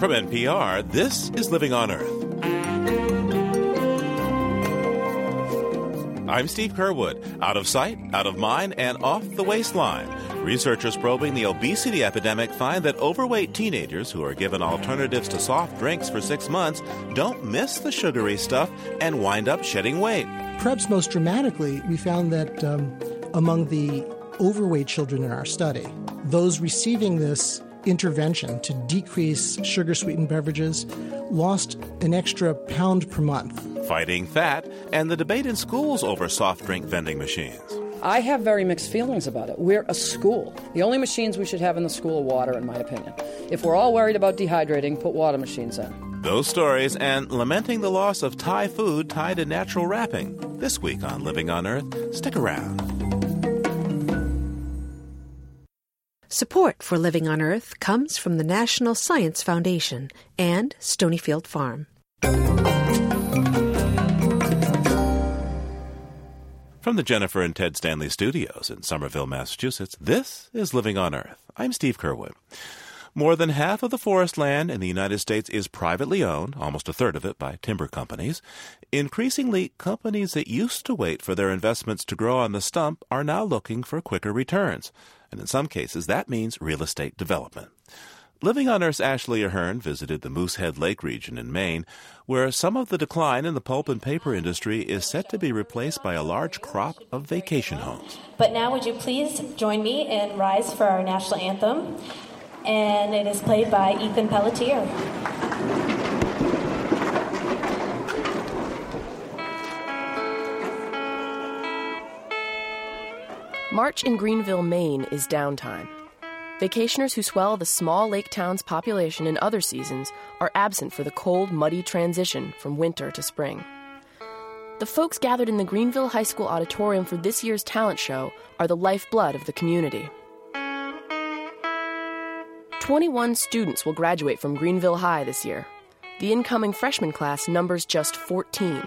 From NPR, this is Living on Earth. I'm Steve Curwood. Out of sight, out of mind, and off the waistline. Researchers probing the obesity epidemic find that overweight teenagers who are given alternatives to soft drinks for six months don't miss the sugary stuff and wind up shedding weight. Perhaps most dramatically, we found that um, among the overweight children in our study, those receiving this intervention to decrease sugar sweetened beverages lost an extra pound per month. Fighting fat and the debate in schools over soft drink vending machines. I have very mixed feelings about it. We're a school. The only machines we should have in the school are water, in my opinion. If we're all worried about dehydrating, put water machines in. Those stories and lamenting the loss of Thai food tied to natural wrapping. This week on Living on Earth, stick around. Support for Living on Earth comes from the National Science Foundation and Stonyfield Farm. From the Jennifer and Ted Stanley studios in Somerville, Massachusetts, this is Living on Earth. I'm Steve Curwood. More than half of the forest land in the United States is privately owned, almost a third of it by timber companies. Increasingly, companies that used to wait for their investments to grow on the stump are now looking for quicker returns. And in some cases, that means real estate development. Living on Earth's Ashley Ahern visited the Moosehead Lake region in Maine, where some of the decline in the pulp and paper industry is set to be replaced by a large crop of vacation homes. But now, would you please join me and rise for our national anthem? And it is played by Ethan Pelletier. March in Greenville, Maine is downtime. Vacationers who swell the small lake town's population in other seasons are absent for the cold, muddy transition from winter to spring. The folks gathered in the Greenville High School auditorium for this year's talent show are the lifeblood of the community. 21 students will graduate from Greenville High this year. The incoming freshman class numbers just 14.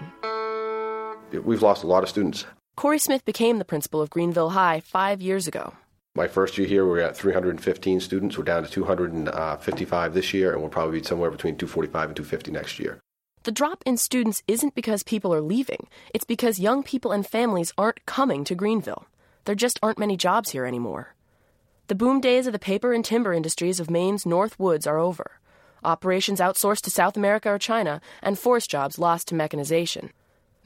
We've lost a lot of students. Corey Smith became the principal of Greenville High five years ago. My first year here, we were at 315 students. We're down to 255 this year, and we'll probably be somewhere between 245 and 250 next year. The drop in students isn't because people are leaving, it's because young people and families aren't coming to Greenville. There just aren't many jobs here anymore. The boom days of the paper and timber industries of Maine's North Woods are over. Operations outsourced to South America or China, and forest jobs lost to mechanization.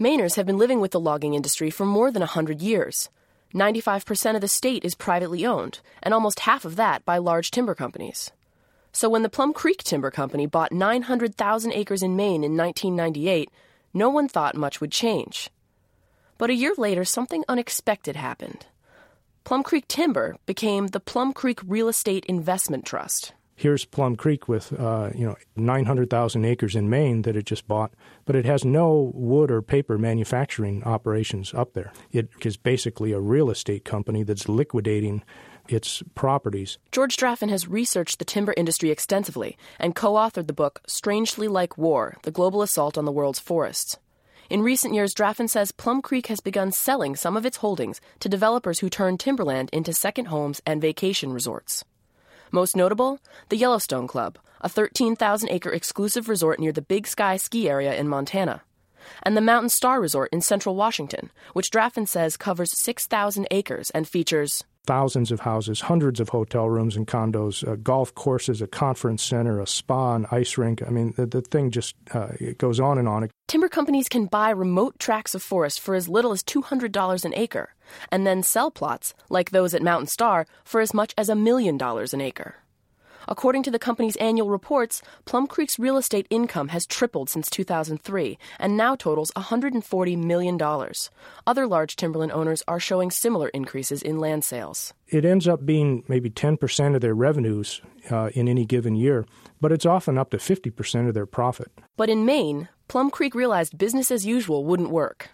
Mainers have been living with the logging industry for more than a 100 years. 95% of the state is privately owned, and almost half of that by large timber companies. So when the Plum Creek Timber Company bought 900,000 acres in Maine in 1998, no one thought much would change. But a year later, something unexpected happened. Plum Creek Timber became the Plum Creek Real Estate Investment Trust here's Plum Creek with uh, you know 900,000 acres in Maine that it just bought, but it has no wood or paper manufacturing operations up there. It is basically a real estate company that's liquidating its properties. George Draffan has researched the timber industry extensively and co-authored the book Strangely Like War: The Global Assault on the World's Forests. In recent years, Draffan says Plum Creek has begun selling some of its holdings to developers who turn timberland into second homes and vacation resorts. Most notable, the Yellowstone Club, a 13,000 acre exclusive resort near the Big Sky ski area in Montana, and the Mountain Star Resort in central Washington, which Draffan says covers 6,000 acres and features thousands of houses, hundreds of hotel rooms and condos, uh, golf courses, a conference center, a spa, an ice rink. I mean, the, the thing just uh, it goes on and on. Timber companies can buy remote tracts of forest for as little as $200 an acre, and then sell plots, like those at Mountain Star, for as much as a million dollars an acre. According to the company's annual reports, Plum Creek's real estate income has tripled since 2003 and now totals $140 million. Other large timberland owners are showing similar increases in land sales. It ends up being maybe 10% of their revenues uh, in any given year, but it's often up to 50% of their profit. But in Maine, Plum Creek realized business as usual wouldn't work.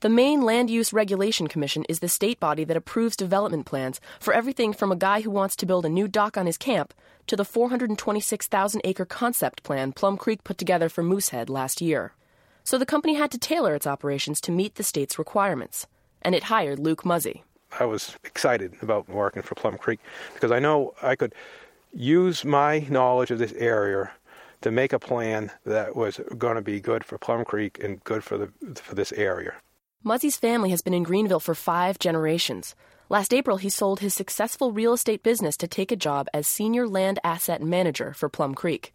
The Maine Land Use Regulation Commission is the state body that approves development plans for everything from a guy who wants to build a new dock on his camp to the 426,000 acre concept plan Plum Creek put together for Moosehead last year. So the company had to tailor its operations to meet the state's requirements, and it hired Luke Muzzy. I was excited about working for Plum Creek because I know I could use my knowledge of this area to make a plan that was going to be good for Plum Creek and good for the for this area. Muzzy's family has been in Greenville for five generations. Last April, he sold his successful real estate business to take a job as senior land asset manager for Plum Creek.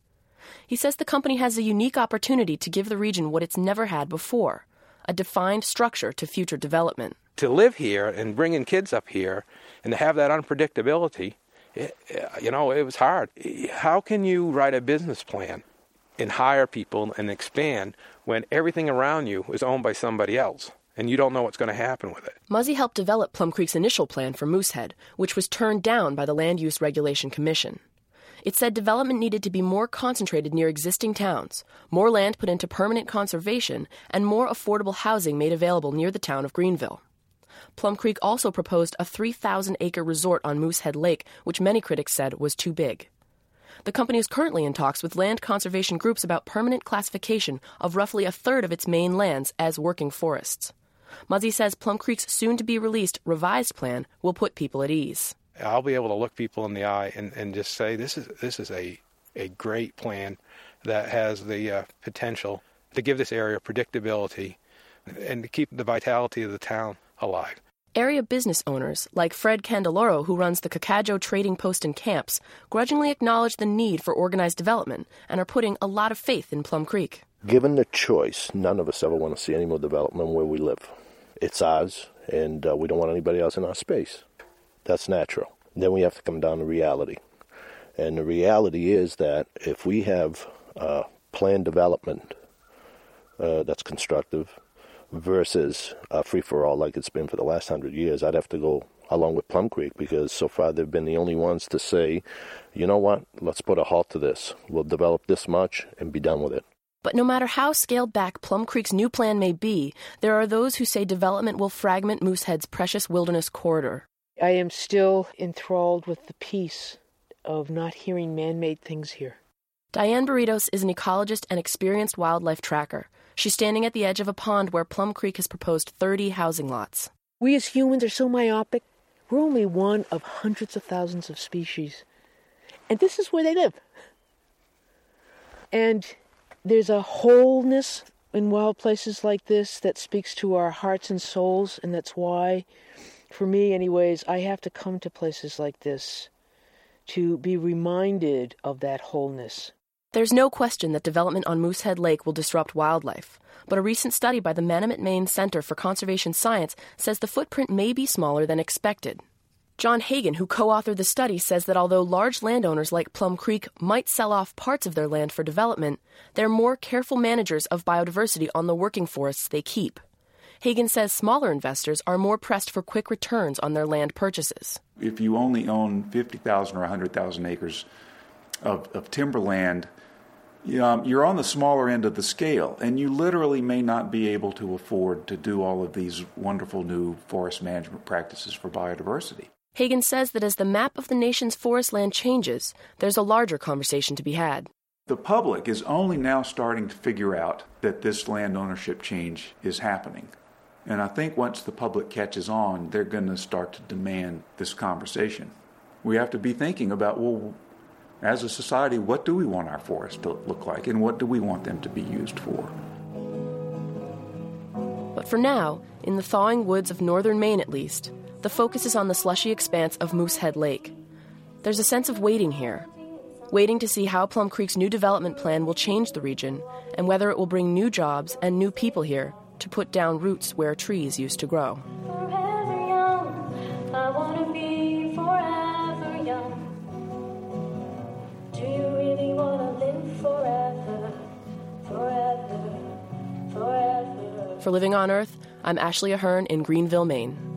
He says the company has a unique opportunity to give the region what it's never had before a defined structure to future development. To live here and bring in kids up here and to have that unpredictability, it, you know, it was hard. How can you write a business plan and hire people and expand when everything around you is owned by somebody else? And you don't know what's going to happen with it. Muzzy helped develop Plum Creek's initial plan for Moosehead, which was turned down by the Land Use Regulation Commission. It said development needed to be more concentrated near existing towns, more land put into permanent conservation, and more affordable housing made available near the town of Greenville. Plum Creek also proposed a 3,000 acre resort on Moosehead Lake, which many critics said was too big. The company is currently in talks with land conservation groups about permanent classification of roughly a third of its Maine lands as working forests. Muzzy says Plum Creek's soon to be released revised plan will put people at ease. I'll be able to look people in the eye and, and just say this is this is a a great plan that has the uh, potential to give this area predictability and to keep the vitality of the town alive. Area business owners, like Fred Candeloro, who runs the Kokadjo Trading Post and Camps, grudgingly acknowledge the need for organized development and are putting a lot of faith in Plum Creek. Given the choice, none of us ever want to see any more development where we live. It's ours, and uh, we don't want anybody else in our space. That's natural. Then we have to come down to reality. And the reality is that if we have uh, planned development uh, that's constructive versus free for all like it's been for the last hundred years, I'd have to go along with Plum Creek because so far they've been the only ones to say, you know what, let's put a halt to this. We'll develop this much and be done with it. But no matter how scaled back Plum Creek's new plan may be, there are those who say development will fragment Moosehead's precious wilderness corridor. I am still enthralled with the peace of not hearing man made things here. Diane Boretos is an ecologist and experienced wildlife tracker. She's standing at the edge of a pond where Plum Creek has proposed 30 housing lots. We as humans are so myopic. We're only one of hundreds of thousands of species. And this is where they live. And there's a wholeness in wild places like this that speaks to our hearts and souls, and that's why for me, anyways, I have to come to places like this to be reminded of that wholeness. There's no question that development on Moosehead Lake will disrupt wildlife, but a recent study by the Manomet, Maine Center for Conservation Science says the footprint may be smaller than expected. John Hagan, who co authored the study, says that although large landowners like Plum Creek might sell off parts of their land for development, they're more careful managers of biodiversity on the working forests they keep. Hagan says smaller investors are more pressed for quick returns on their land purchases. If you only own 50,000 or 100,000 acres of, of timberland, um, you're on the smaller end of the scale, and you literally may not be able to afford to do all of these wonderful new forest management practices for biodiversity. Hagan says that as the map of the nation's forest land changes, there's a larger conversation to be had. The public is only now starting to figure out that this land ownership change is happening. And I think once the public catches on, they're going to start to demand this conversation. We have to be thinking about, well, as a society, what do we want our forests to look like and what do we want them to be used for? But for now, in the thawing woods of northern Maine at least, the focus is on the slushy expanse of Moosehead Lake. There's a sense of waiting here, waiting to see how Plum Creek's new development plan will change the region and whether it will bring new jobs and new people here to put down roots where trees used to grow. For Living on Earth, I'm Ashley Ahern in Greenville, Maine.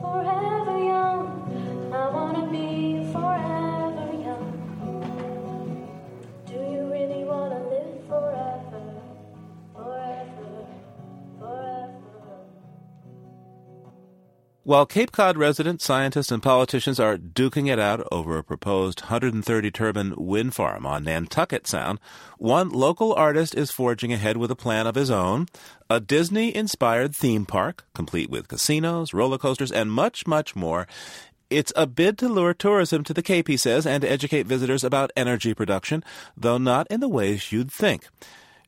While Cape Cod residents, scientists, and politicians are duking it out over a proposed 130 turbine wind farm on Nantucket Sound, one local artist is forging ahead with a plan of his own a Disney inspired theme park, complete with casinos, roller coasters, and much, much more. It's a bid to lure tourism to the Cape, he says, and to educate visitors about energy production, though not in the ways you'd think.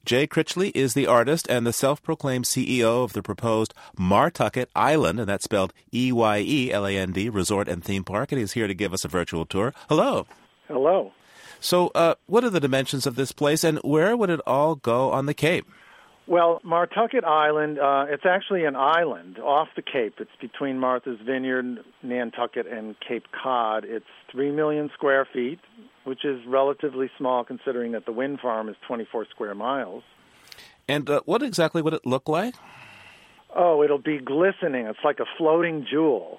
Jay Critchley is the artist and the self proclaimed CEO of the proposed Martucket Island, and that's spelled E Y E L A N D, resort and theme park, and he's here to give us a virtual tour. Hello. Hello. So, uh, what are the dimensions of this place, and where would it all go on the Cape? Well, Martucket Eyeland, uh, it's actually an island off the Cape. It's between Martha's Vineyard, Nantucket, and Cape Cod. It's 3 million square feet, which is relatively small considering that the wind farm is 24 square miles. And uh, what exactly would it look like? Oh, it'll be glistening. It's like a floating jewel,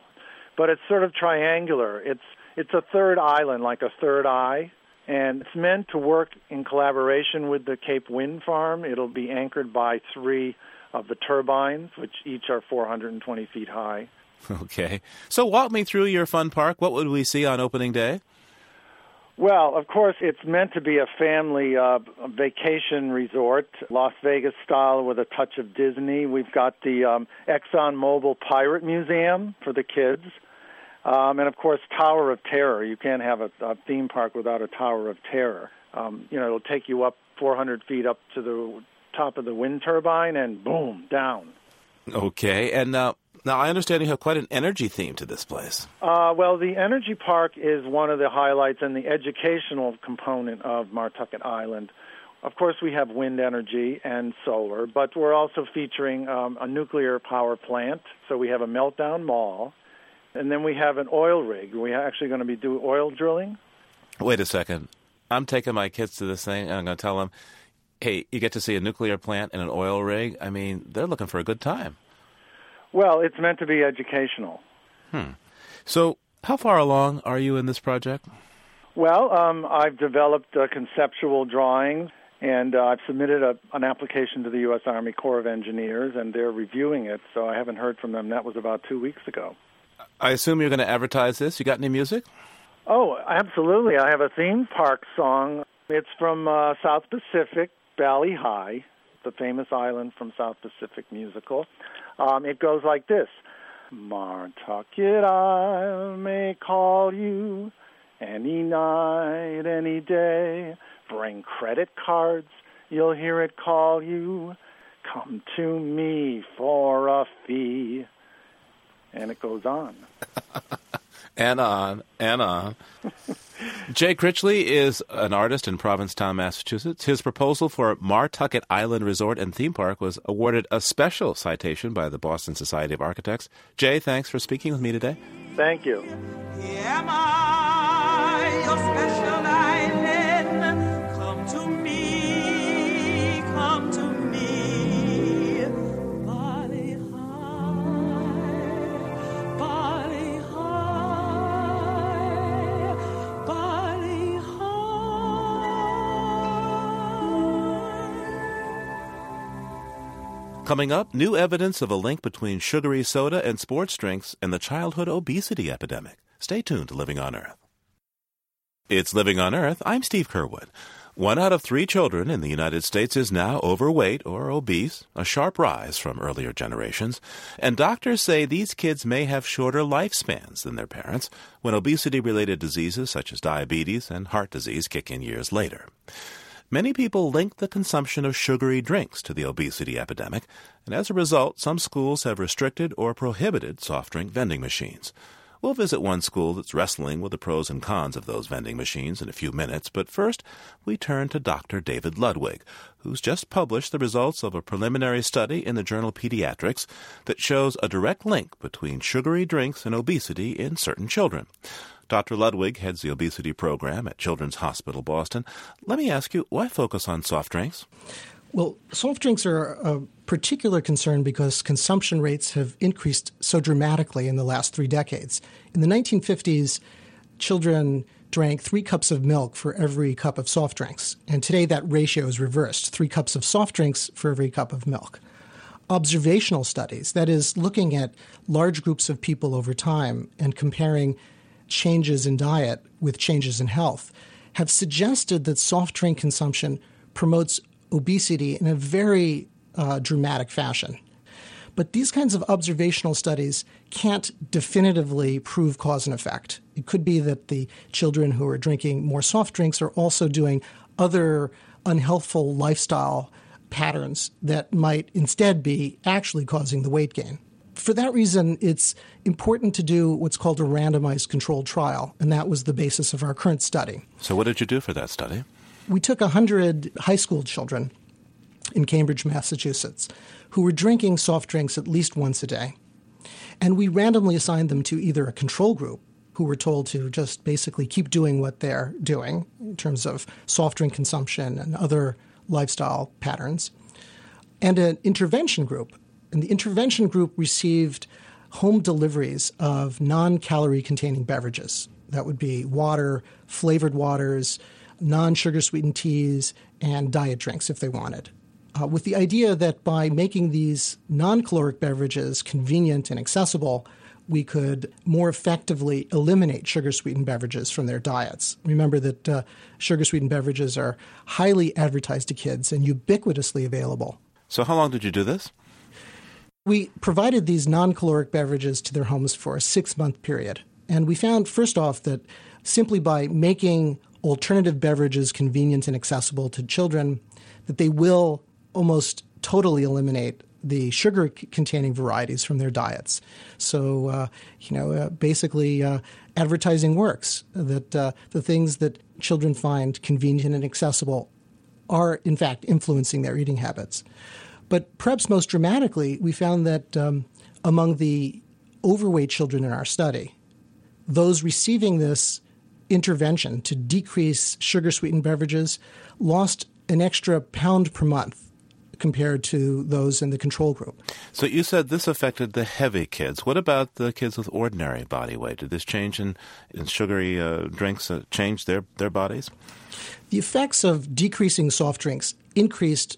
but it's sort of triangular. It's it's a third island, like a third eye and it's meant to work in collaboration with the Cape Wind Farm. It'll be anchored by three of the turbines, which each are 420 feet high. Okay. So walk me through your fun park. What would we see on opening day? Well, of course, it's meant to be a family uh, vacation resort, Las Vegas style with a touch of Disney. We've got the um, Exxon Mobil Pirate Museum for the kids. Um, and of course, Tower of Terror. You can't have a, a theme park without a Tower of Terror. Um, you know, it'll take you up 400 feet up to the top of the wind turbine, and boom, down. Okay, and uh, now I understand you have quite an energy theme to this place. Uh, well, the energy park is one of the highlights and the educational component of Martucket Island. Of course, we have wind energy and solar, but we're also featuring um, a nuclear power plant. So we have a meltdown mall, and then we have an oil rig. We're actually going to be doing oil drilling. Wait a second. I'm taking my kids to this thing, and I'm going to tell them, hey, you get to see a nuclear plant and an oil rig. I mean, they're looking for a good time. Well, it's meant to be educational. Hmm. So, how far along are you in this project? Well, um, I've developed uh, conceptual drawings, and uh, I've submitted a, an application to the U.S. Army Corps of Engineers, and they're reviewing it. So I haven't heard from them. That was about two weeks ago. I assume you're going to advertise this. You got any music? Oh, absolutely. I have a theme park song. It's from uh, South Pacific, Bali Ha'i, the famous island from South Pacific musical. Um, it goes like this Martucket, I may call you any night, any day. Bring credit cards, you'll hear it call you. Come to me for a fee and it goes on. and on and on. Jay Critchley is an artist in Provincetown, Massachusetts. His proposal for Martucket Island Resort and Theme Park was awarded a special citation by the Boston Society of Architects. Jay, thanks for speaking with me today. Thank you. Coming up, new evidence of a link between sugary soda and sports drinks and the childhood obesity epidemic. Stay tuned to Living on Earth. It's Living on Earth. I'm Steve Curwood. One out of three children in the United States is now overweight or obese, a sharp rise from earlier generations. And doctors say these kids may have shorter lifespans than their parents when obesity related diseases such as diabetes and heart disease kick in years later. Many people link the consumption of sugary drinks to the obesity epidemic, and as a result, some schools have restricted or prohibited soft drink vending machines. We'll visit one school that's wrestling with the pros and cons of those vending machines in a few minutes, but first we turn to Dr. David Ludwig, who's just published the results of a preliminary study in the journal Pediatrics that shows a direct link between sugary drinks and obesity in certain children. Dr. Ludwig heads the obesity program at Children's Hospital Boston. Let me ask you, why focus on soft drinks? Well, soft drinks are a particular concern because consumption rates have increased so dramatically in the last three decades. In the 1950s, children drank three cups of milk for every cup of soft drinks. And today that ratio is reversed three cups of soft drinks for every cup of milk. Observational studies, that is, looking at large groups of people over time and comparing changes in diet with changes in health have suggested that soft drink consumption promotes obesity in a very uh, dramatic fashion. But these kinds of observational studies can't definitively prove cause and effect. It could be that the children who are drinking more soft drinks are also doing other unhealthful lifestyle patterns that might instead be actually causing the weight gain. For that reason, it's important to do what's called a randomized controlled trial, and that was the basis of our current study. So, what did you do for that study? We took 100 high school children in Cambridge, Massachusetts, who were drinking soft drinks at least once a day. And we randomly assigned them to either a control group, who were told to just basically keep doing what they're doing in terms of soft drink consumption and other lifestyle patterns, and an intervention group. And the intervention group received home deliveries of non calorie containing beverages. That would be water, flavored waters, non sugar sweetened teas, and diet drinks if they wanted. Uh, with the idea that by making these non caloric beverages convenient and accessible, we could more effectively eliminate sugar sweetened beverages from their diets. Remember that uh, sugar sweetened beverages are highly advertised to kids and ubiquitously available. So, how long did you do this? We provided these non caloric beverages to their homes for a six month period. And we found, first off, that simply by making alternative beverages convenient and accessible to children, that they will almost totally eliminate the sugar containing varieties from their diets. So, uh, you know, uh, basically, uh, advertising works, that uh, the things that children find convenient and accessible are, in fact, influencing their eating habits. But perhaps most dramatically, we found that um, among the overweight children in our study, those receiving this intervention to decrease sugar sweetened beverages lost an extra pound per month compared to those in the control group. So you said this affected the heavy kids. What about the kids with ordinary body weight? Did this change in, in sugary uh, drinks uh, change their, their bodies? The effects of decreasing soft drinks increased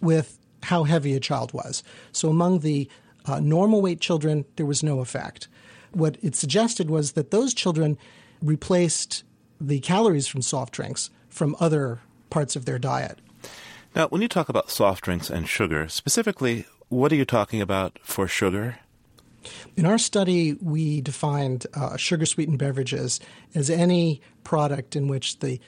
with how heavy a child was. So among the uh, normal weight children, there was no effect. What it suggested was that those children replaced the calories from soft drinks from other parts of their diet. Now, when you talk about soft drinks and sugar, specifically, what are you talking about for sugar? In our study, we defined uh, sugar sweetened beverages as any product in which the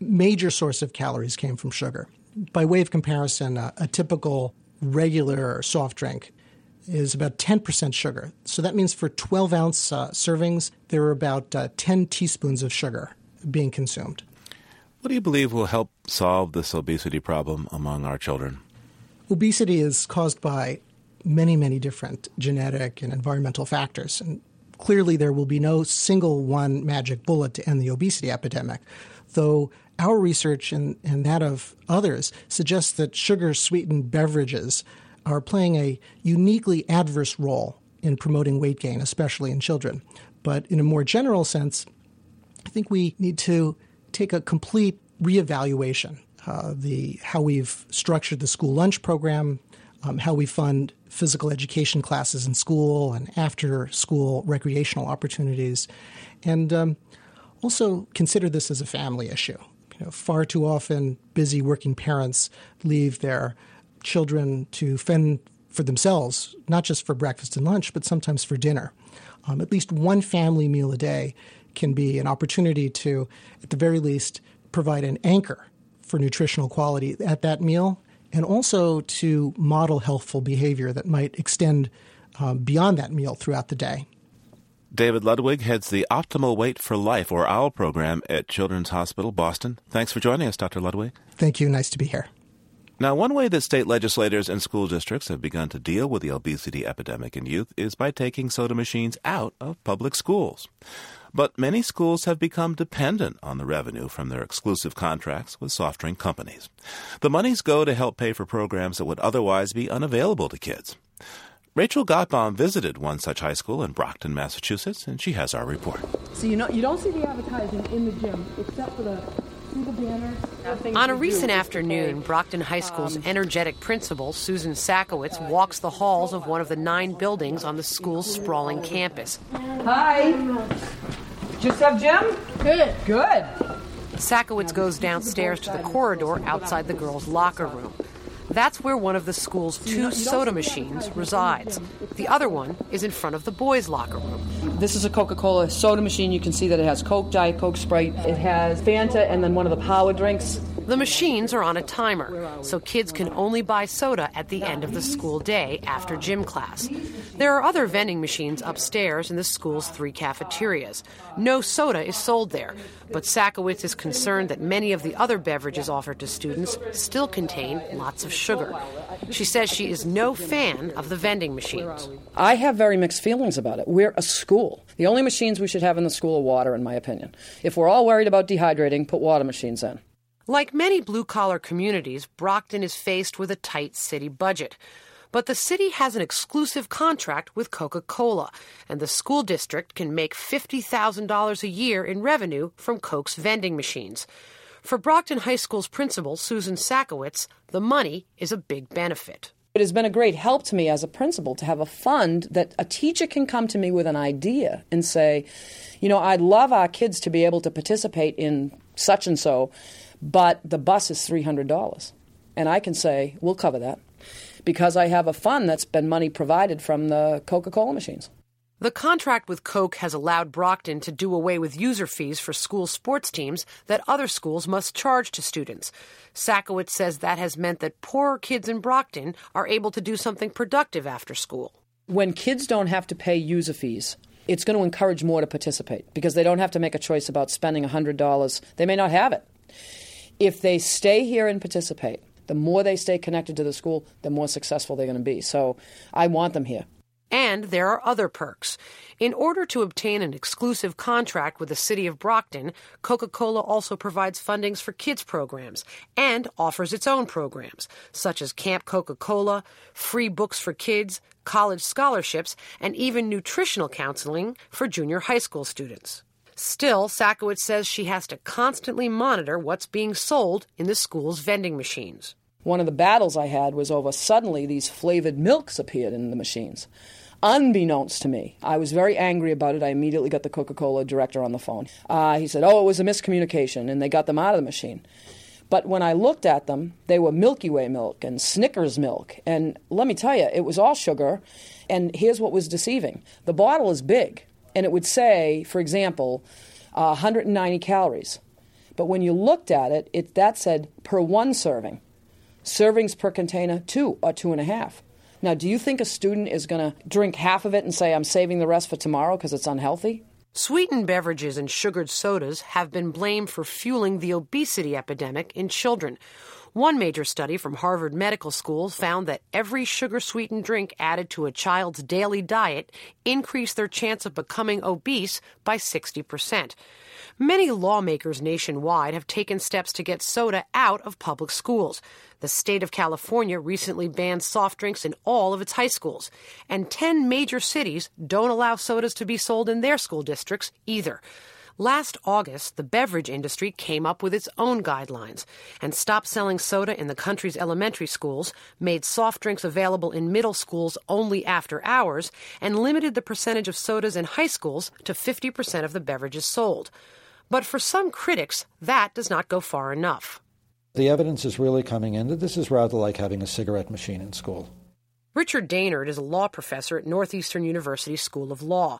major source of calories came from sugar. By way of comparison, uh, a typical regular soft drink is about 10% sugar. So that means for 12 ounce uh, servings, there are about uh, 10 teaspoons of sugar being consumed. What do you believe will help solve this obesity problem among our children? Obesity is caused by many, many different genetic and environmental factors. And clearly, there will be no single one magic bullet to end the obesity epidemic, though our research and, and that of others suggests that sugar sweetened beverages are playing a uniquely adverse role in promoting weight gain, especially in children. But in a more general sense, I think we need to take a complete reevaluation. Uh, the how we've structured the school lunch program, um, how we fund physical education classes in school and after school recreational opportunities, and um, also consider this as a family issue. You know, far too often, busy working parents leave their children to fend for themselves, not just for breakfast and lunch, but sometimes for dinner. Um, at least one family meal a day can be an opportunity to, at the very least, provide an anchor for nutritional quality at that meal and also to model healthful behavior that might extend um, beyond that meal throughout the day. David Ludwig heads the Optimal Weight for Life, or OWL program at Children's Hospital, Boston. Thanks for joining us, Dr. Ludwig. Thank you. Nice to be here. Now, one way that state legislators and school districts have begun to deal with the obesity epidemic in youth is by taking soda machines out of public schools. But many schools have become dependent on the revenue from their exclusive contracts with soft drink companies. The monies go to help pay for programs that would otherwise be unavailable to kids. Rachel Gottbaum visited one such high school in Brockton, Massachusetts, and she has our report. So you know you don't see the advertising in the gym except for the single banner. on a recent afternoon, Brockton High School's um, energetic principal, Susan Szachowicz, walks the halls of one of the nine buildings on the school's sprawling campus. Hi. Just have gym? Good. Good. Szachowicz goes downstairs to the corridor outside the girls' locker room. That's where one of the school's two soda machines resides. The other one is in front of the boys' locker room. This is a Coca Cola soda machine. You can see that it has Coke, Diet Coke, Sprite. It has Fanta and then one of the power drinks. The machines are on a timer, so kids can only buy soda at the end of the school day after gym class. There are other vending machines upstairs in the school's three cafeterias. No soda is sold there, but Szachowicz is concerned that many of the other beverages offered to students still contain lots of sugar. She says she is no fan of the vending machines. I have very mixed feelings about it. We're a school. The only machines we should have in the school are water, in my opinion. If we're all worried about dehydrating, put water machines in. Like many blue collar communities, Brockton is faced with a tight city budget. But the city has an exclusive contract with Coca Cola, and the school district can make $50,000 a year in revenue from Coke's vending machines. For Brockton High School's principal, Susan Szachowicz, the money is a big benefit. It has been a great help to me as a principal to have a fund that a teacher can come to me with an idea and say, you know, I'd love our kids to be able to participate in such and so but the bus is $300. And I can say, we'll cover that because I have a fund that's been money provided from the Coca Cola machines. The contract with Coke has allowed Brockton to do away with user fees for school sports teams that other schools must charge to students. Szachowicz says that has meant that poorer kids in Brockton are able to do something productive after school. When kids don't have to pay user fees, it's going to encourage more to participate because they don't have to make a choice about spending $100. They may not have it if they stay here and participate, the more they stay connected to the school, the more successful they're going to be. So I want them here. And there are other perks. In order to obtain an exclusive contract with the city of Brockton, Coca Cola also provides fundings for kids programs and offers its own programs, such as Camp Coca Cola, free books for kids, college scholarships, and even nutritional counseling for junior high school students. Still, Szachowicz says she has to constantly monitor what's being sold in the school's vending machines. One of the battles I had was over suddenly these flavored milks appeared in the machines. Unbeknownst to me, I was very angry about it. I immediately got the Coca Cola director on the phone. Uh, he said, Oh, it was a miscommunication, and they got them out of the machine. But when I looked at them, they were Milky Way milk and Snickers milk. And let me tell you, it was all sugar. And here's what was deceiving the bottle is big, and it would say, for example, uh, 190 calories. But when you looked at it, it that said per one serving. Servings per container, two or two and a half. Now, do you think a student is going to drink half of it and say, I'm saving the rest for tomorrow because it's unhealthy? Sweetened beverages and sugared sodas have been blamed for fueling the obesity epidemic in children. One major study from Harvard Medical School found that every sugar sweetened drink added to a child's daily diet increased their chance of becoming obese by 60%. Many lawmakers nationwide have taken steps to get soda out of public schools. The state of California recently banned soft drinks in all of its high schools, and 10 major cities don't allow sodas to be sold in their school districts either. Last August, the beverage industry came up with its own guidelines and stopped selling soda in the country's elementary schools, made soft drinks available in middle schools only after hours, and limited the percentage of sodas in high schools to 50% of the beverages sold. But for some critics, that does not go far enough. The evidence is really coming in that this is rather like having a cigarette machine in school. Richard Daynard is a law professor at Northeastern University School of Law.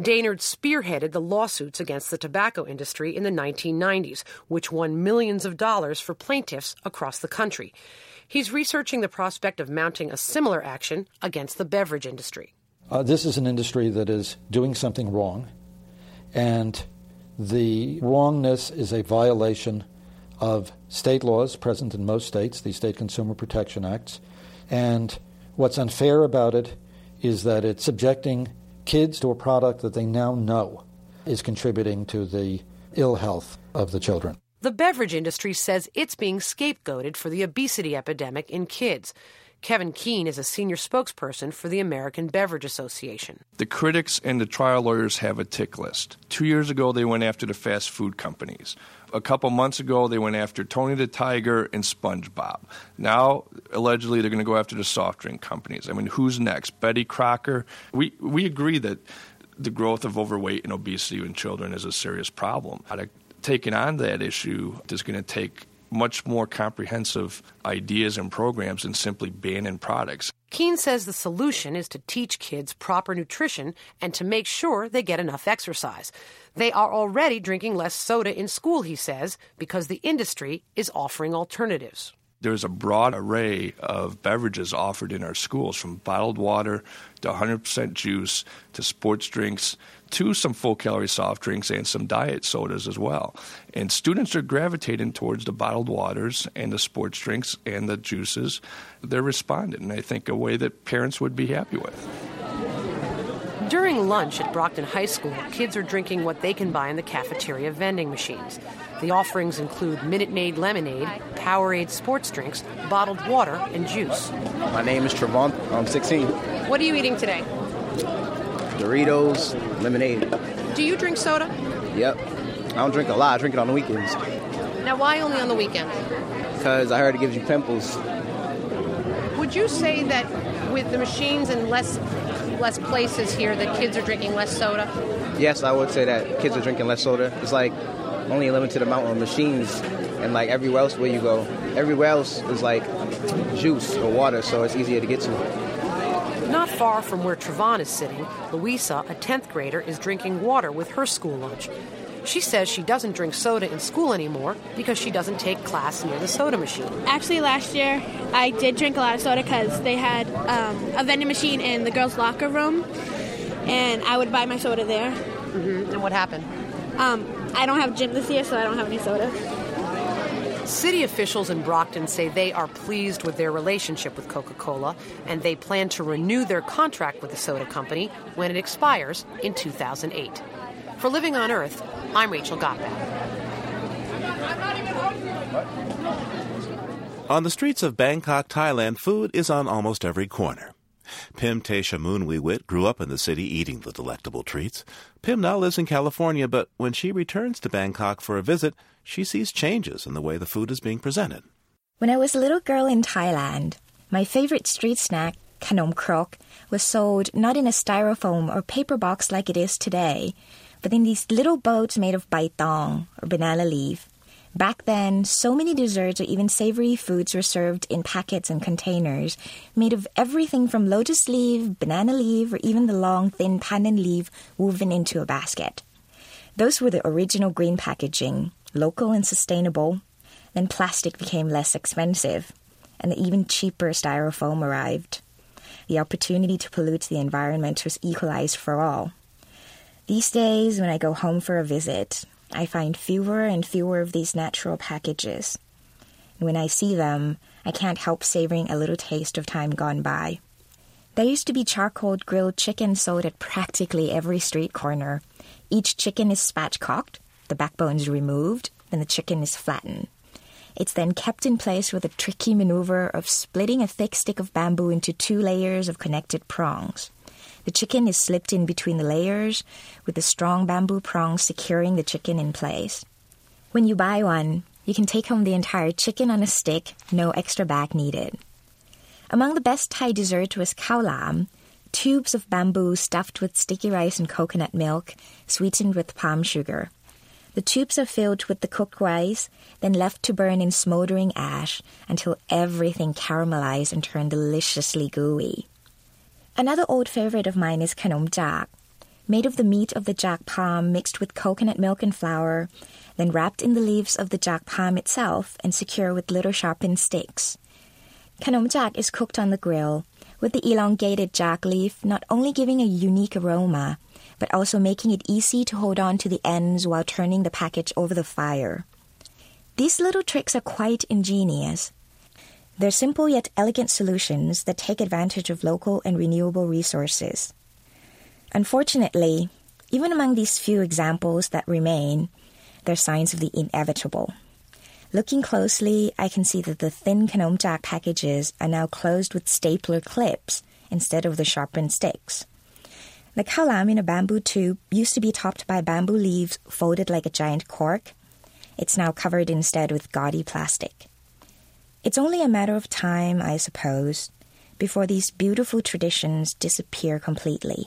Daynard spearheaded the lawsuits against the tobacco industry in the 1990s, which won millions of dollars for plaintiffs across the country. He's researching the prospect of mounting a similar action against the beverage industry. Uh, this is an industry that is doing something wrong, and the wrongness is a violation of state laws present in most states, the State Consumer Protection Acts, and What's unfair about it is that it's subjecting kids to a product that they now know is contributing to the ill health of the children. The beverage industry says it's being scapegoated for the obesity epidemic in kids. Kevin Keane is a senior spokesperson for the American Beverage Association. The critics and the trial lawyers have a tick list. Two years ago, they went after the fast food companies. A couple months ago, they went after Tony the Tiger and SpongeBob. Now, allegedly, they're going to go after the soft drink companies. I mean, who's next? Betty Crocker? We, we agree that the growth of overweight and obesity in children is a serious problem. How uh, to Taking on that issue is going to take much more comprehensive ideas and programs than simply banning products. Keane says the solution is to teach kids proper nutrition and to make sure they get enough exercise. They are already drinking less soda in school, he says, because the industry is offering alternatives there's a broad array of beverages offered in our schools from bottled water to 100% juice to sports drinks to some full calorie soft drinks and some diet sodas as well. And students are gravitating towards the bottled waters and the sports drinks and the juices. They're responding, and I think a way that parents would be happy with. During lunch at Brockton High School, kids are drinking what they can buy in the cafeteria vending machines. The offerings include Minute Maid lemonade, Powerade sports drinks, bottled water, and juice. My name is Trevon. I'm 16. What are you eating today? Doritos, lemonade. Do you drink soda? Yep. I don't drink a lot. I drink it on the weekends. Now, why only on the weekends? Because I heard it gives you pimples. Would you say that with the machines and less less places here that kids are drinking less soda? Yes, I would say that kids are drinking less soda. It's like only a limited amount of machines, and like everywhere else where you go, everywhere else is like juice or water, so it's easier to get to. Not far from where Trevon is sitting, Louisa, a 10th grader, is drinking water with her school lunch. She says she doesn't drink soda in school anymore because she doesn't take class near the soda machine. Actually, last year I did drink a lot of soda because they had um, a vending machine in the girls' locker room, and I would buy my soda there. Mm-hmm. And what happened? Um, I don't have gym this year, so I don't have any soda. City officials in Brockton say they are pleased with their relationship with Coca Cola and they plan to renew their contract with the soda company when it expires in 2008. For Living on Earth, I'm Rachel Gottbaum. On the streets of Bangkok, Thailand, food is on almost every corner. Pim Taeshamoon grew up in the city eating the delectable treats. Pim now lives in California, but when she returns to Bangkok for a visit, she sees changes in the way the food is being presented. When I was a little girl in Thailand, my favorite street snack, kanom krok, was sold not in a styrofoam or paper box like it is today, but in these little boats made of baitong, or banana leaf. Back then, so many desserts or even savory foods were served in packets and containers made of everything from lotus leaf, banana leaf, or even the long, thin pandan leaf woven into a basket. Those were the original green packaging, local and sustainable. Then plastic became less expensive, and the even cheaper styrofoam arrived. The opportunity to pollute the environment was equalized for all. These days, when I go home for a visit, I find fewer and fewer of these natural packages. When I see them, I can't help savoring a little taste of time gone by. There used to be charcoal grilled chicken sold at practically every street corner. Each chicken is spatchcocked, the backbone is removed, and the chicken is flattened. It's then kept in place with a tricky maneuver of splitting a thick stick of bamboo into two layers of connected prongs. The chicken is slipped in between the layers, with the strong bamboo prongs securing the chicken in place. When you buy one, you can take home the entire chicken on a stick, no extra bag needed. Among the best Thai dessert was khao lam, tubes of bamboo stuffed with sticky rice and coconut milk, sweetened with palm sugar. The tubes are filled with the cooked rice, then left to burn in smoldering ash until everything caramelized and turned deliciously gooey. Another old favorite of mine is kanom jak, made of the meat of the jak palm mixed with coconut milk and flour, then wrapped in the leaves of the jak palm itself and secure with little sharpened sticks. Kanom jak is cooked on the grill, with the elongated jak leaf not only giving a unique aroma, but also making it easy to hold on to the ends while turning the package over the fire. These little tricks are quite ingenious, they're simple yet elegant solutions that take advantage of local and renewable resources. Unfortunately, even among these few examples that remain, there are signs of the inevitable. Looking closely, I can see that the thin Kanomjak packages are now closed with stapler clips instead of the sharpened sticks. The khao lam in a bamboo tube used to be topped by bamboo leaves folded like a giant cork. It's now covered instead with gaudy plastic. It's only a matter of time, I suppose, before these beautiful traditions disappear completely.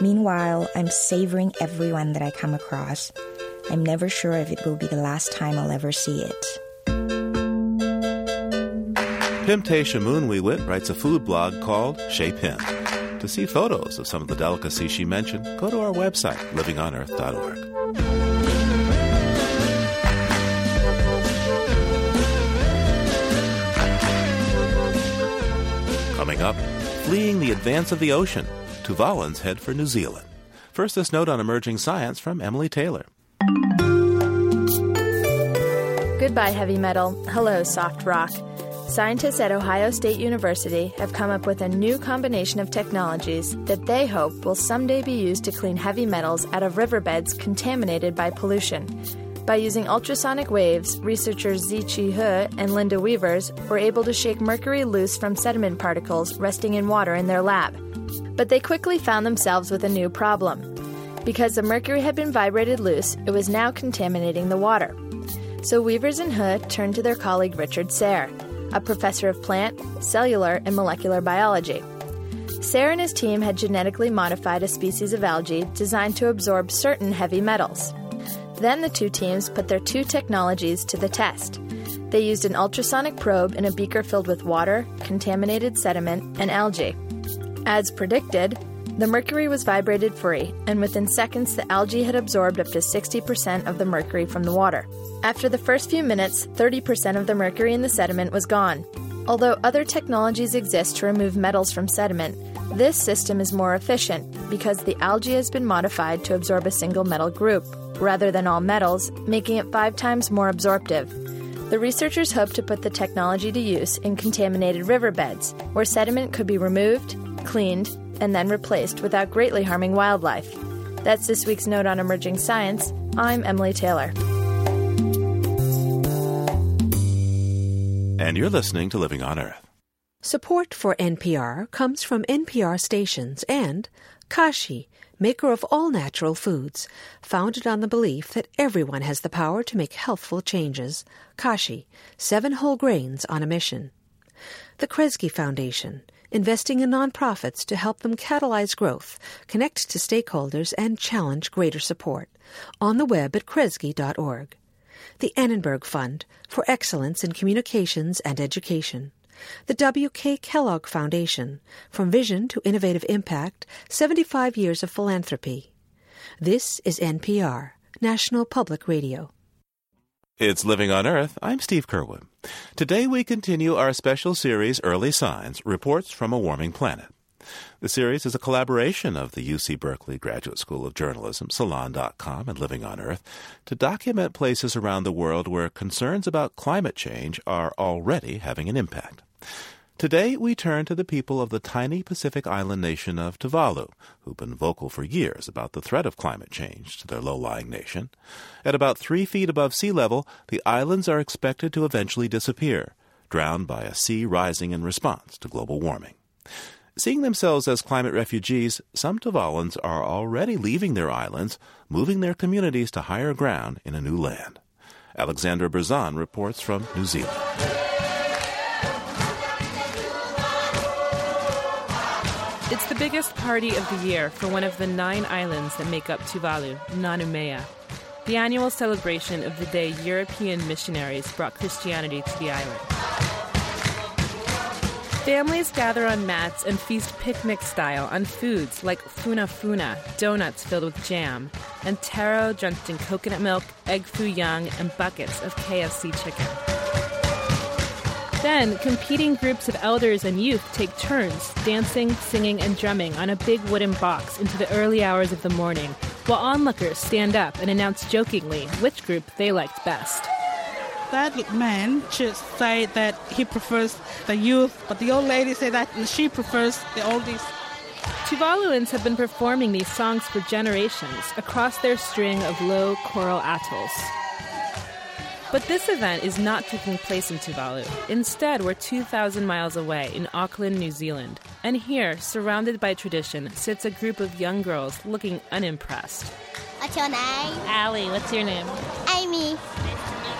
Meanwhile, I'm savoring everyone that I come across. I'm never sure if it will be the last time I'll ever see it. Pimte Shamoon writes a food blog called Chez Pim. To see photos of some of the delicacies she mentioned, go to our website, livingonearth.org. Coming up, fleeing the advance of the ocean, Tuvalans head for New Zealand. First, this note on emerging science from Emily Taylor. Goodbye, heavy metal. Hello, soft rock. Scientists at Ohio State University have come up with a new combination of technologies that they hope will someday be used to clean heavy metals out of riverbeds contaminated by pollution. By using ultrasonic waves, researchers Ziqi He and Linda Weavers were able to shake mercury loose from sediment particles resting in water in their lab. But they quickly found themselves with a new problem. Because the mercury had been vibrated loose, it was now contaminating the water. So Weavers and He turned to their colleague Richard Sayre, a professor of plant, cellular, and molecular biology. Sayre and his team had genetically modified a species of algae designed to absorb certain heavy metals. Then the two teams put their two technologies to the test. They used an ultrasonic probe in a beaker filled with water, contaminated sediment, and algae. As predicted, the mercury was vibrated free, and within seconds, the algae had absorbed up to 60% of the mercury from the water. After the first few minutes, 30% of the mercury in the sediment was gone. Although other technologies exist to remove metals from sediment, this system is more efficient because the algae has been modified to absorb a single metal group, rather than all metals, making it five times more absorptive. The researchers hope to put the technology to use in contaminated riverbeds, where sediment could be removed, cleaned, and then replaced without greatly harming wildlife. That's this week's Note on Emerging Science. I'm Emily Taylor. And you're listening to Living on Earth. Support for NPR comes from NPR stations and Kashi, maker of all natural foods, founded on the belief that everyone has the power to make healthful changes. Kashi, seven whole grains on a mission. The Kresge Foundation, investing in nonprofits to help them catalyze growth, connect to stakeholders, and challenge greater support. On the web at kresge.org. The Annenberg Fund for Excellence in Communications and Education. The W.K. Kellogg Foundation, From Vision to Innovative Impact 75 Years of Philanthropy. This is NPR, National Public Radio. It's Living on Earth. I'm Steve Curwood. Today we continue our special series, Early Signs Reports from a Warming Planet. The series is a collaboration of the UC Berkeley Graduate School of Journalism, Salon.com, and Living on Earth to document places around the world where concerns about climate change are already having an impact. Today, we turn to the people of the tiny Pacific island nation of Tuvalu, who've been vocal for years about the threat of climate change to their low lying nation. At about three feet above sea level, the islands are expected to eventually disappear, drowned by a sea rising in response to global warming. Seeing themselves as climate refugees, some Tuvalans are already leaving their islands, moving their communities to higher ground in a new land. Alexandra Berzon reports from New Zealand. It's the biggest party of the year for one of the nine islands that make up Tuvalu, Nanumea. The annual celebration of the day European missionaries brought Christianity to the island. Families gather on mats and feast picnic style on foods like funa funa, donuts filled with jam, and taro drenched in coconut milk, egg foo young, and buckets of KFC chicken. Then, competing groups of elders and youth take turns dancing, singing, and drumming on a big wooden box into the early hours of the morning, while onlookers stand up and announce jokingly which group they liked best. That man should say that he prefers the youth, but the old lady said that she prefers the oldies. Tuvaluans have been performing these songs for generations across their string of low coral atolls. But this event is not taking place in Tuvalu. Instead, we're 2,000 miles away in Auckland, New Zealand. And here, surrounded by tradition, sits a group of young girls looking unimpressed. What's your name? Allie, what's your name? Amy.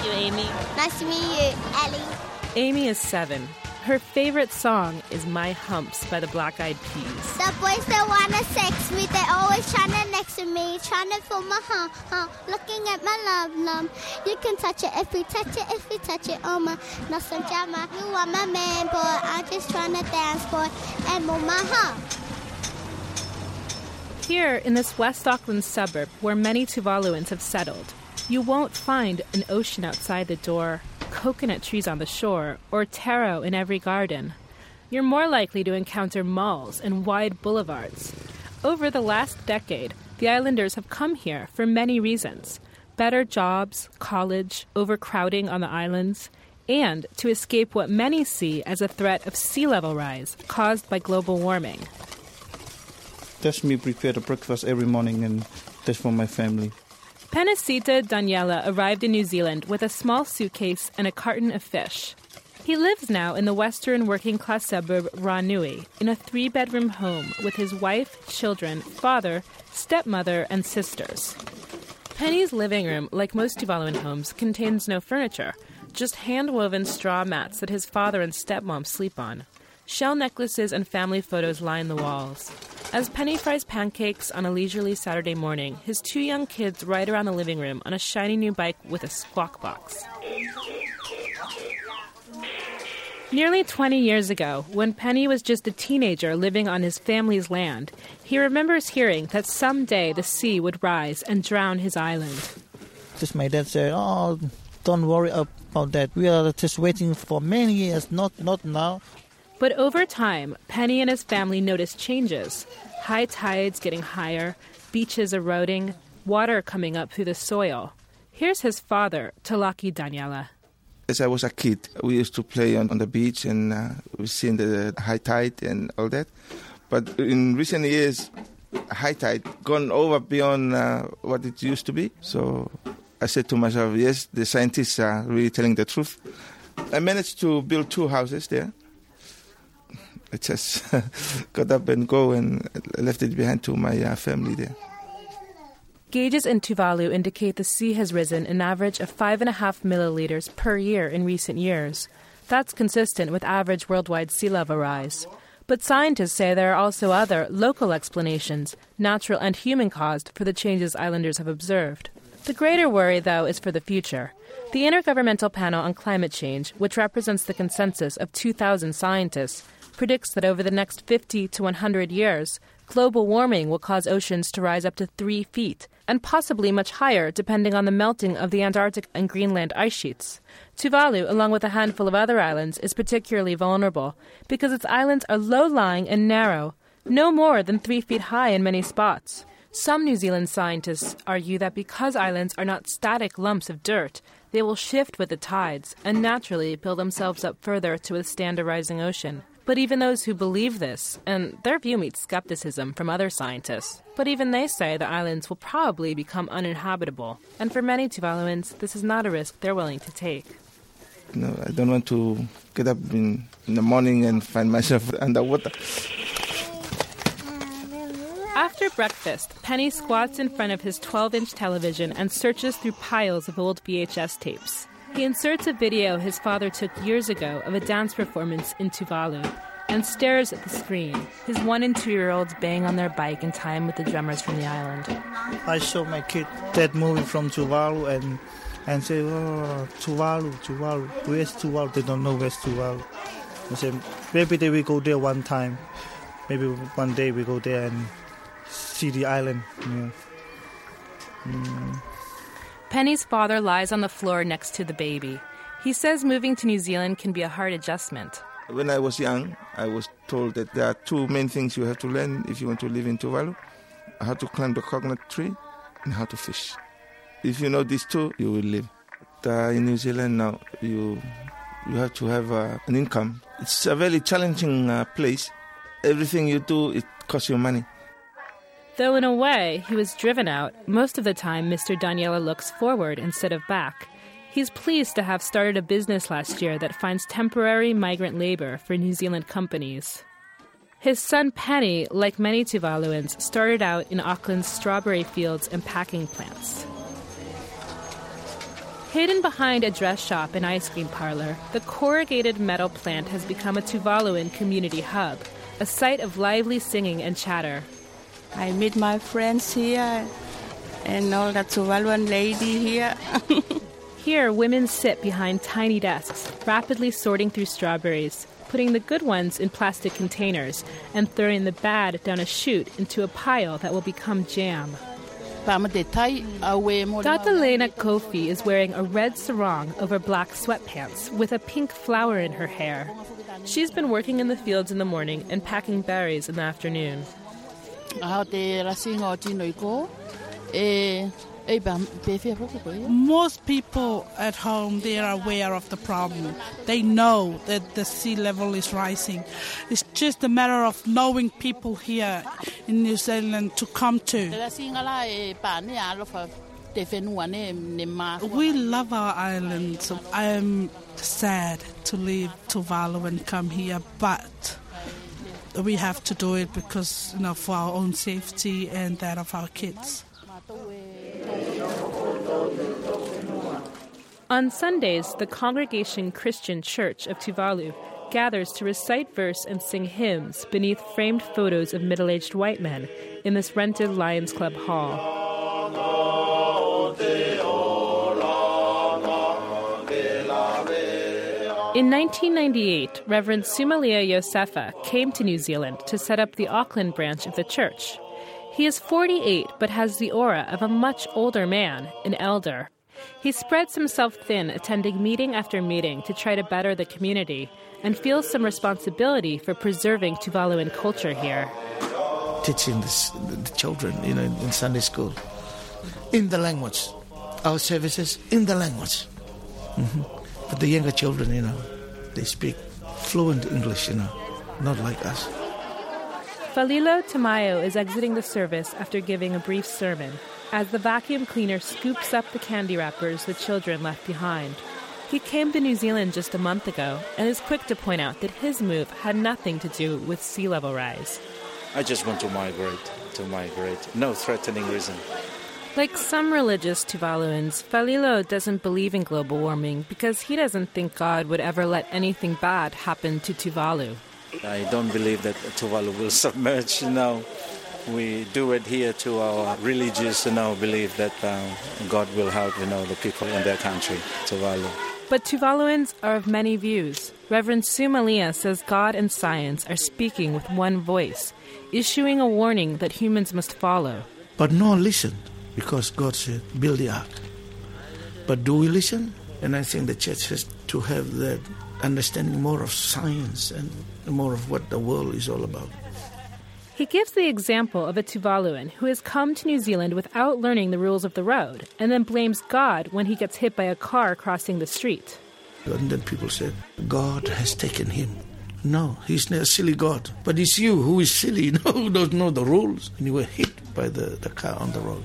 Nice to meet you, Amy. Nice to meet you, Ellie. Amy is seven. Her favorite song is My Humps by the Black Eyed Peas. The boys that wanna sex me, they always tryna next to me, tryna feel my huh, huh, looking at my love num. You can touch it if we touch it, if we touch it, oh my, no some drama. You are my man, boy, I'm just tryna dance, boy, and move my huh. Here in this West Auckland suburb where many Tuvaluans have settled, you won't find an ocean outside the door, coconut trees on the shore, or taro in every garden. You're more likely to encounter malls and wide boulevards. Over the last decade, the islanders have come here for many reasons better jobs, college, overcrowding on the islands, and to escape what many see as a threat of sea level rise caused by global warming. That's me prepare the breakfast every morning, and that's for my family. Penisita Daniela arrived in New Zealand with a small suitcase and a carton of fish. He lives now in the western working class suburb Ranui in a three bedroom home with his wife, children, father, stepmother, and sisters. Penny's living room, like most Tuvaluan homes, contains no furniture, just hand woven straw mats that his father and stepmom sleep on. Shell necklaces and family photos line the walls. As Penny fries pancakes on a leisurely Saturday morning, his two young kids ride around the living room on a shiny new bike with a squawk box. Nearly 20 years ago, when Penny was just a teenager living on his family's land, he remembers hearing that someday the sea would rise and drown his island. Just my dad said, "Oh, don't worry about that. We are just waiting for many years, not not now." But over time, Penny and his family noticed changes high tides getting higher, beaches eroding, water coming up through the soil. Here's his father, Talaki Daniela. As I was a kid, we used to play on, on the beach and uh, we seen the high tide and all that. But in recent years, high tide gone over beyond uh, what it used to be. So I said to myself, yes, the scientists are really telling the truth. I managed to build two houses there. I just got up and go and left it behind to my uh, family there. Gauges in Tuvalu indicate the sea has risen an average of 5.5 millimeters per year in recent years. That's consistent with average worldwide sea level rise. But scientists say there are also other local explanations, natural and human caused, for the changes islanders have observed. The greater worry, though, is for the future. The Intergovernmental Panel on Climate Change, which represents the consensus of 2,000 scientists, predicts that over the next 50 to 100 years, global warming will cause oceans to rise up to three feet, and possibly much higher depending on the melting of the Antarctic and Greenland ice sheets. Tuvalu, along with a handful of other islands, is particularly vulnerable because its islands are low lying and narrow, no more than three feet high in many spots. Some New Zealand scientists argue that because islands are not static lumps of dirt, they will shift with the tides and naturally build themselves up further to withstand a rising ocean. But even those who believe this, and their view meets skepticism from other scientists, but even they say the islands will probably become uninhabitable. And for many Tuvaluans, this is not a risk they're willing to take. No, I don't want to get up in, in the morning and find myself underwater. After breakfast, Penny squats in front of his 12 inch television and searches through piles of old VHS tapes. He inserts a video his father took years ago of a dance performance in Tuvalu and stares at the screen. His one and two year olds bang on their bike in time with the drummers from the island. I show my kid that movie from Tuvalu and and say, oh, Tuvalu, Tuvalu, where's Tuvalu? They don't know where's Tuvalu. I say, maybe they will go there one time. Maybe one day we go there and see the island. Yeah. Mm. Penny's father lies on the floor next to the baby. He says moving to New Zealand can be a hard adjustment. When I was young, I was told that there are two main things you have to learn if you want to live in Tuvalu how to climb the coconut tree and how to fish. If you know these two, you will live. Uh, in New Zealand now, you you have to have uh, an income. It's a very challenging uh, place. Everything you do, it costs you money. Though in a way he was driven out, most of the time Mr. Daniela looks forward instead of back. He's pleased to have started a business last year that finds temporary migrant labor for New Zealand companies. His son Penny, like many Tuvaluans, started out in Auckland's strawberry fields and packing plants. Hidden behind a dress shop and ice cream parlor, the corrugated metal plant has become a Tuvaluan community hub, a site of lively singing and chatter. I meet my friends here and all the Tuvaluan lady here. Here, women sit behind tiny desks, rapidly sorting through strawberries, putting the good ones in plastic containers, and throwing the bad down a chute into a pile that will become jam. Dr. Lena Kofi is wearing a red sarong over black sweatpants with a pink flower in her hair. She's been working in the fields in the morning and packing berries in the afternoon. Most people at home they are aware of the problem. They know that the sea level is rising. It's just a matter of knowing people here in New Zealand to come to. We love our island, so I am sad to leave Tuvalu and come here, but we have to do it because you know for our own safety and that of our kids. On Sundays, the Congregation Christian Church of Tuvalu gathers to recite verse and sing hymns beneath framed photos of middle aged white men in this rented Lions Club hall. In 1998, Reverend Sumalia Yosefa came to New Zealand to set up the Auckland branch of the church. He is 48 but has the aura of a much older man, an elder. He spreads himself thin, attending meeting after meeting to try to better the community, and feels some responsibility for preserving Tuvaluan culture here. Teaching this, the children, you know, in Sunday school, in the language, our services in the language. Mm-hmm. But the younger children, you know, they speak fluent English, you know, not like us. Falilo Tamayo is exiting the service after giving a brief sermon as the vacuum cleaner scoops up the candy wrappers the children left behind. He came to New Zealand just a month ago and is quick to point out that his move had nothing to do with sea level rise. I just want to migrate, to migrate. No threatening reason. Like some religious Tuvaluans, Falilo doesn't believe in global warming because he doesn't think God would ever let anything bad happen to Tuvalu. I don't believe that Tuvalu will submerge. You know, we do adhere to our religious, you know, belief that uh, God will help, you know, the people in their country, Tuvalu. But Tuvaluans are of many views. Reverend Sumalia says God and science are speaking with one voice, issuing a warning that humans must follow. But no listen, because God said, build the ark. But do we listen? And I think the church has to have that understanding more of science and more of what the world is all about. He gives the example of a Tuvaluan who has come to New Zealand without learning the rules of the road and then blames God when he gets hit by a car crossing the street. And then people said, God has taken him. No, he's not a silly God. But it's you who is silly, who don't know the rules. And you were hit by the, the car on the road.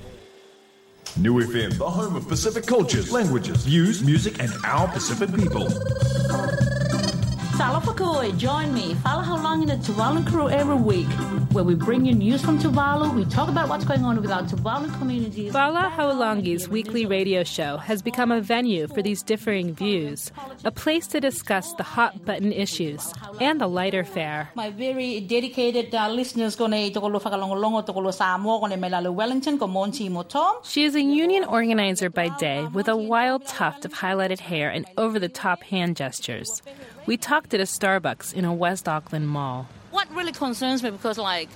New FM, the home of Pacific cultures, languages, views, music, and our Pacific people. Salapakoi, join me, Fala Haulangi in the Tuvalu crew every week, where we bring you news from Tuvalu, we talk about what's going on with our Tuvalu communities. Fala Haulangi's weekly radio show has become a venue for these differing views, a place to discuss the hot button issues and the lighter fare. My very dedicated uh, listeners, Wellington, She is a union organizer by day with a wild tuft of highlighted hair and over the top hand gestures. We talked at a Starbucks in a West Auckland mall. What really concerns me because, like,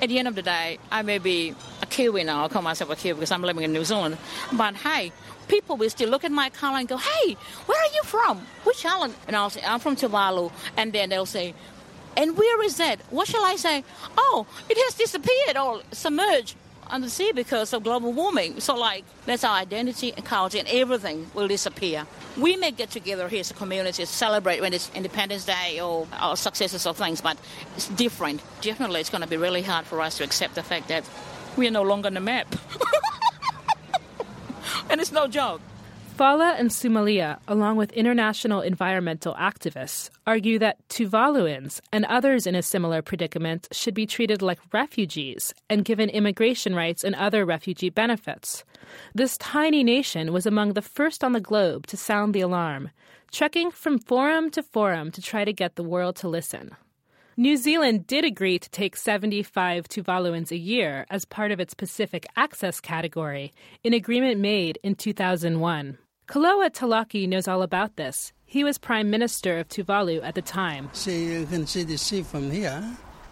at the end of the day, I may be a Kiwi now. I call myself a Kiwi because I'm living in New Zealand. But hey, people will still look at my color and go, "Hey, where are you from? Which island?" And I'll say, "I'm from Tuvalu," and then they'll say, "And where is that?" What shall I say? Oh, it has disappeared or submerged on the sea because of global warming. So, like, that's our identity and culture, and everything will disappear. We may get together here as a community to celebrate when it's Independence Day or our successes of things, but it's different. Definitely, it's going to be really hard for us to accept the fact that we are no longer on the map. and it's no joke. Fala and Sumalia, along with international environmental activists, argue that Tuvaluans and others in a similar predicament should be treated like refugees and given immigration rights and other refugee benefits. This tiny nation was among the first on the globe to sound the alarm, trekking from forum to forum to try to get the world to listen. New Zealand did agree to take 75 Tuvaluans a year as part of its Pacific Access category, an agreement made in 2001. Koloa Talake knows all about this. He was Prime Minister of Tuvalu at the time. See, you can see the sea from here.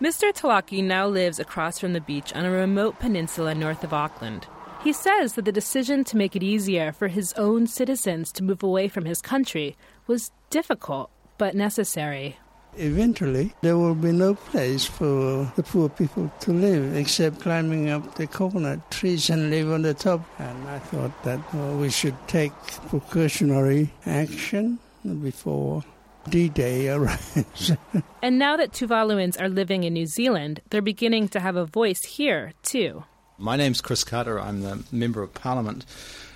Mr. Talake now lives across from the beach on a remote peninsula north of Auckland. He says that the decision to make it easier for his own citizens to move away from his country was difficult but necessary. Eventually, there will be no place for the poor people to live except climbing up the coconut trees and live on the top. And I thought that well, we should take precautionary action before D Day arrives. and now that Tuvaluans are living in New Zealand, they're beginning to have a voice here, too. My name's Chris Carter. I'm the Member of Parliament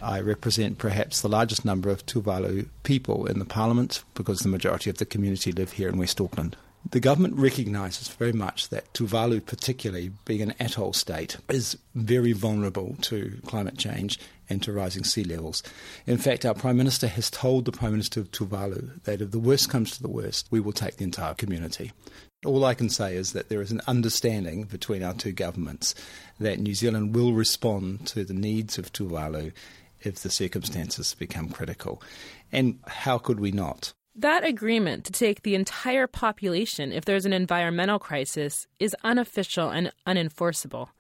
I represent perhaps the largest number of Tuvalu people in the Parliament because the majority of the community live here in West Auckland. The government recognises very much that Tuvalu, particularly being an atoll state, is very vulnerable to climate change and to rising sea levels. In fact, our Prime Minister has told the Prime Minister of Tuvalu that if the worst comes to the worst, we will take the entire community. All I can say is that there is an understanding between our two governments that New Zealand will respond to the needs of Tuvalu if the circumstances become critical. And how could we not? That agreement to take the entire population if there's an environmental crisis is unofficial and unenforceable.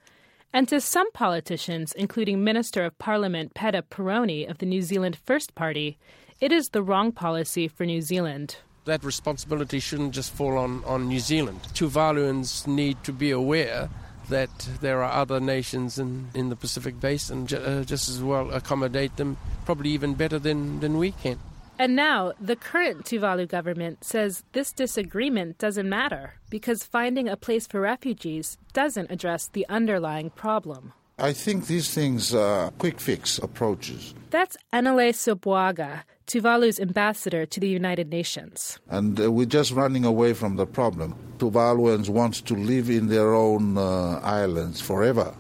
And to some politicians, including Minister of Parliament Pita Paraone of the New Zealand First Party, it is the wrong policy for New Zealand. That responsibility shouldn't just fall on, on New Zealand. Tuvaluans need to be aware that there are other nations in, in the Pacific Basin ju- uh, just as well accommodate them, probably even better than, than we can. And now, the current Tuvalu government says this disagreement doesn't matter because finding a place for refugees doesn't address the underlying problem. I think these things are quick fix approaches. That's Enele Sopoaga, Tuvalu's ambassador to the United Nations. And uh, we're just running away from the problem. Tuvaluans want to live in their own uh, islands forever.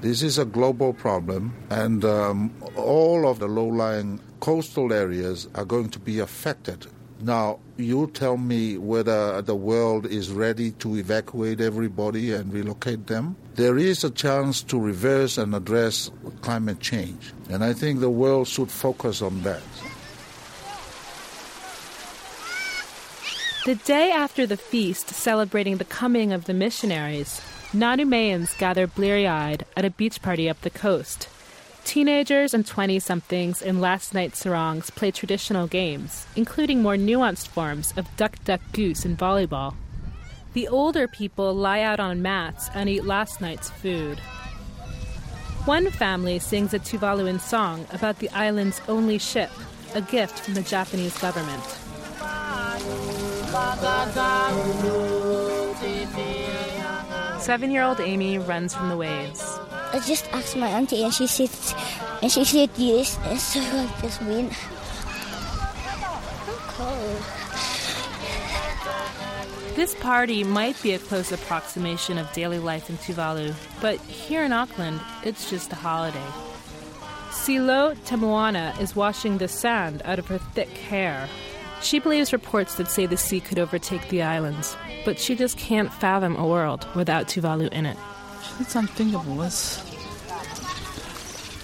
This is a global problem, and um, all of the low lying coastal areas are going to be affected now, you tell me whether the world is ready to evacuate everybody and relocate them. There is a chance to reverse and address climate change, and I think the world should focus on that. The day after the feast celebrating the coming of the missionaries, Nanumeans gather bleary eyed at a beach party up the coast. Teenagers and 20 somethings in last night's sarongs play traditional games, including more nuanced forms of duck, duck, goose and volleyball. The older people lie out on mats and eat last night's food. One family sings a Tuvaluan song about the island's only ship, a gift from the Japanese government. Seven year old Amy runs from the waves. I just asked my auntie, and she said, and she said yes, and so I just went. I'm cold. This party might be a close approximation of daily life in Tuvalu, but here in Auckland, it's just a holiday. Silo Temuana is washing the sand out of her thick hair. She believes reports that say the sea could overtake the islands, but she just can't fathom a world without Tuvalu in it. It's unthinkable. It's,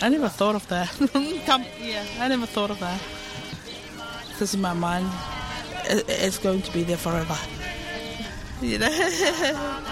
I never thought of that. Come, yeah, I never thought of that. Because in my mind, it's going to be there forever. You know?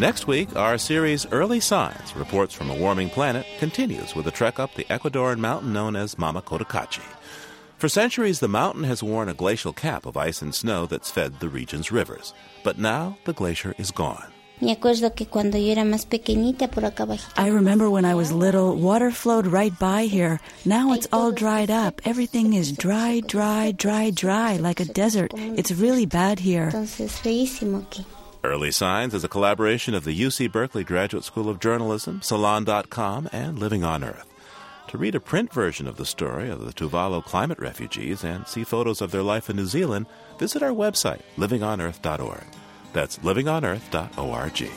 Next week, our series Early Signs Reports from a Warming Planet continues with a trek up the Ecuadorian mountain known as Mama Cotacachi. For centuries, the mountain has worn a glacial cap of ice and snow that's fed the region's rivers. But now the glacier is gone. I remember when I was little, water flowed right by here. Now it's all dried up. Everything is dry, dry, dry, dry, like a desert. It's really bad here. Early Signs is a collaboration of the UC Berkeley Graduate School of Journalism, Salon.com, and Living on Earth. To read a print version of the story of the Tuvalu climate refugees and see photos of their life in New Zealand, visit our website, livingonearth.org. That's livingonearth.org.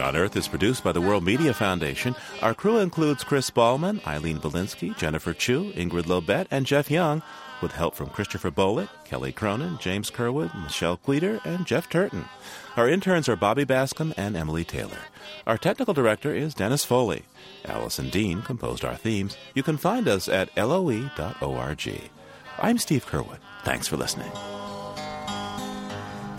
On Earth is produced by the World Media Foundation. Our crew includes Chris Ballman, Eileen Bolinsky, Jennifer Chu, Ingrid Lobet, and Jeff Young, with help from Christopher Bolick, Kelly Cronin, James Curwood, Michelle Queter, and Jeff Turton. Our interns are Bobby Bascomb and Emily Taylor. Our technical director is Dennis Foley. Allison Dean composed our themes. You can find us at loe.org. I'm Steve Curwood. Thanks for listening.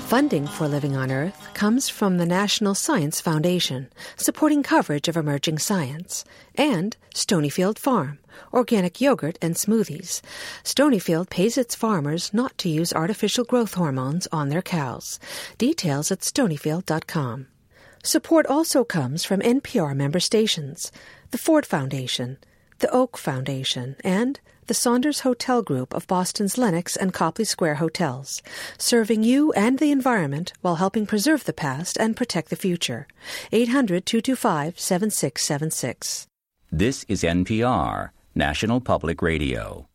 Funding for Living on Earth comes from the National Science Foundation, supporting coverage of emerging science, and Stonyfield Farm, organic yogurt and smoothies. Stonyfield pays its farmers not to use artificial growth hormones on their cows. Details at stonyfield.com. Support also comes from NPR member stations, the Ford Foundation, the Oak Foundation, and the Saunders Hotel Group of Boston's Lenox and Copley Square hotels, serving you and the environment while helping preserve the past and protect the future. 800 225 7676. This is NPR, National Public Radio.